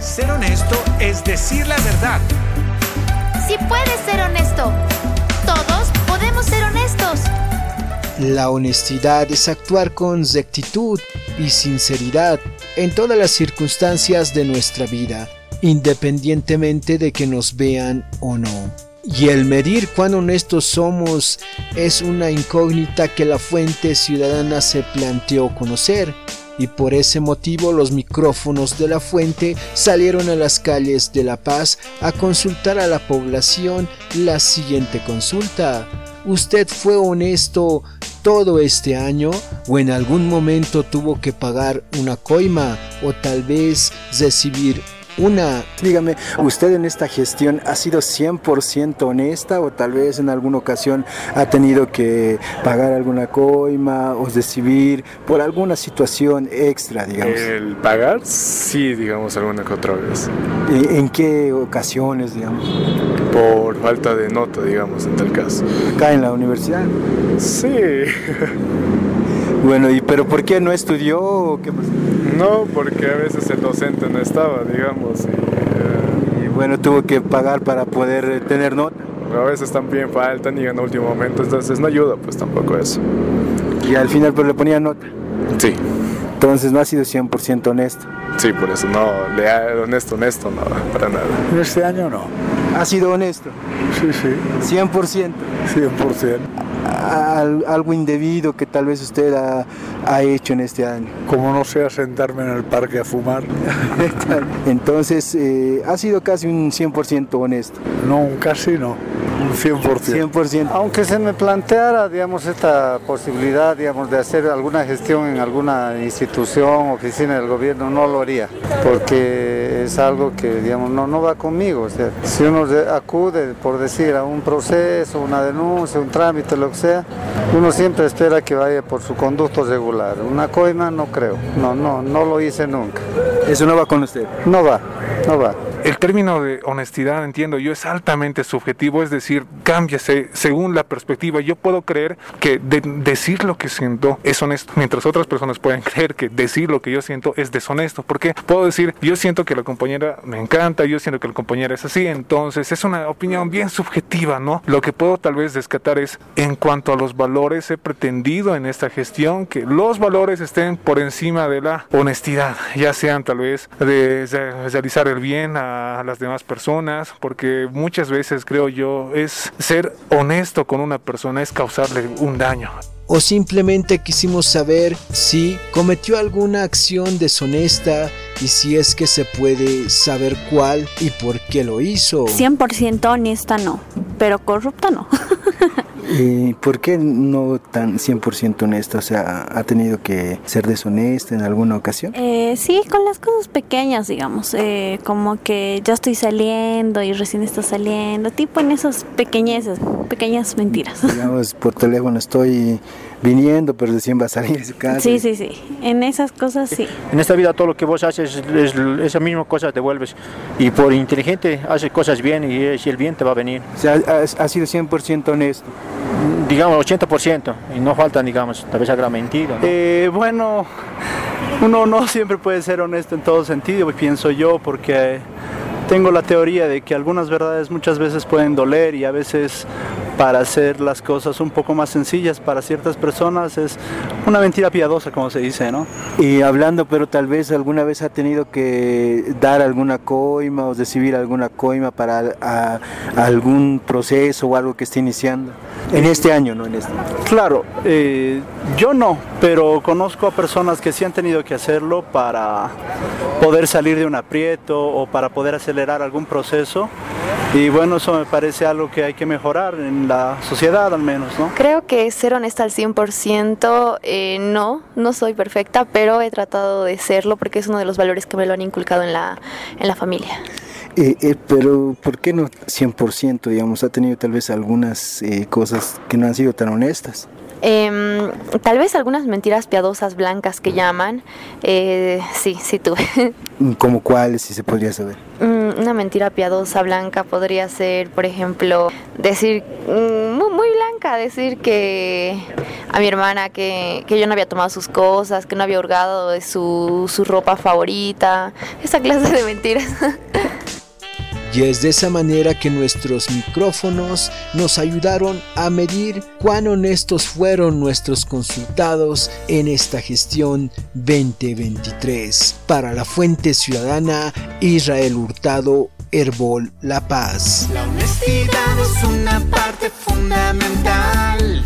Ser honesto es decir la verdad. Si puedes ser honesto, todos podemos ser honestos. La honestidad es actuar con rectitud y sinceridad en todas las circunstancias de nuestra vida, independientemente de que nos vean o no. Y el medir cuán honestos somos es una incógnita que la fuente ciudadana se planteó conocer y por ese motivo los micrófonos de la fuente salieron a las calles de La Paz a consultar a la población la siguiente consulta. ¿Usted fue honesto todo este año o en algún momento tuvo que pagar una coima o tal vez recibir una, dígame, ¿usted en esta gestión ha sido 100% honesta o tal vez en alguna ocasión ha tenido que pagar alguna coima o recibir por alguna situación extra, digamos? El pagar, sí, digamos, alguna que otra vez. ¿En qué ocasiones, digamos? Por falta de nota, digamos, en tal caso. ¿Acá en la universidad? Sí. Bueno, ¿y pero por qué no estudió o qué pasó? No, porque a veces el docente no estaba, digamos. Y, y bueno, tuvo que pagar para poder eh, tener nota. A veces también faltan y en último momento, entonces no ayuda pues tampoco eso. Y al final pero le ponía nota. Sí. Entonces no ha sido 100% honesto. Sí, por eso no, le honesto, honesto, no, para nada. Este año no. ¿Ha sido honesto? Sí, sí. 100%. 100% algo indebido que tal vez usted ha, ha, hecho en este año? Como no sea sentarme en el parque a fumar. Entonces, eh, ¿ha sido casi un 100% honesto? No, casi no. Un 100%. 100%. Aunque se me planteara, digamos, esta posibilidad, digamos, de hacer alguna gestión en alguna institución, oficina del gobierno, no lo haría, porque es algo que, digamos, no, no va conmigo. O sea, si uno acude, por decir, a un proceso, una denuncia, un trámite, lo que sea, uno siempre espera que vaya por su conducto regular. Una coima no creo, no, no, no lo hice nunca. ¿Eso no va con usted? No va, no va. El término de honestidad, entiendo yo, es altamente subjetivo, es decir, cámbiase según la perspectiva. Yo puedo creer que de decir lo que siento es honesto, mientras otras personas pueden creer que decir lo que yo siento es deshonesto. Porque puedo decir, yo siento que la compañera me encanta, yo siento que la compañera es así, entonces es una opinión bien subjetiva, ¿no? Lo que puedo tal vez descatar es, en cuanto a los valores, he pretendido en esta gestión que los valores estén por encima de la honestidad, ya sean tal vez de realizar el bien a a las demás personas, porque muchas veces creo yo es ser honesto con una persona, es causarle un daño. O simplemente quisimos saber si cometió alguna acción deshonesta y si es que se puede saber cuál y por qué lo hizo. 100% honesta no, pero corrupta no. ¿Y por qué no tan 100% honesta? O sea, ¿ha tenido que ser deshonesta en alguna ocasión? Eh, sí, con las cosas pequeñas, digamos, eh, como que ya estoy saliendo y recién está saliendo, tipo en esas pequeñeces, pequeñas mentiras. Digamos, por teléfono estoy viniendo, pero recién va a salir de su casa. Sí, sí, sí, en esas cosas sí. En esta vida todo lo que vos haces es, esa misma cosa devuelves y por inteligente haces cosas bien y, el bien te va a venir. O sea, ha, ha sido 100% honesto digamos 80% y no falta digamos tal vez habrá mentido ¿no? eh, bueno uno no siempre puede ser honesto en todo sentido pienso yo porque tengo la teoría de que algunas verdades muchas veces pueden doler y a veces para hacer las cosas un poco más sencillas para ciertas personas es una mentira piadosa, como se dice, ¿no? Y hablando, pero tal vez alguna vez ha tenido que dar alguna coima o recibir alguna coima para algún proceso o algo que esté iniciando. En este año, ¿no? En este. Claro, eh, yo no, pero conozco a personas que sí han tenido que hacerlo para poder salir de un aprieto o para poder acelerar algún proceso. Y bueno, eso me parece algo que hay que mejorar en la sociedad al menos, ¿no? Creo que ser honesta al 100%, eh, no, no soy perfecta, pero he tratado de serlo porque es uno de los valores que me lo han inculcado en la, en la familia. Eh, eh, pero ¿por qué no 100%? Digamos, ha tenido tal vez algunas eh, cosas que no han sido tan honestas. Eh, tal vez algunas mentiras piadosas blancas que llaman, eh, sí, sí tuve. ¿Como cuáles, si se podría saber? Mm, una mentira piadosa blanca podría ser, por ejemplo, decir, mm, muy, muy blanca, decir que a mi hermana que, que yo no había tomado sus cosas, que no había hurgado de su, su ropa favorita, esa clase de mentiras. Y es de esa manera que nuestros micrófonos nos ayudaron a medir cuán honestos fueron nuestros consultados en esta gestión 2023. Para la Fuente Ciudadana, Israel Hurtado, Herbol La Paz. La honestidad es una parte fundamental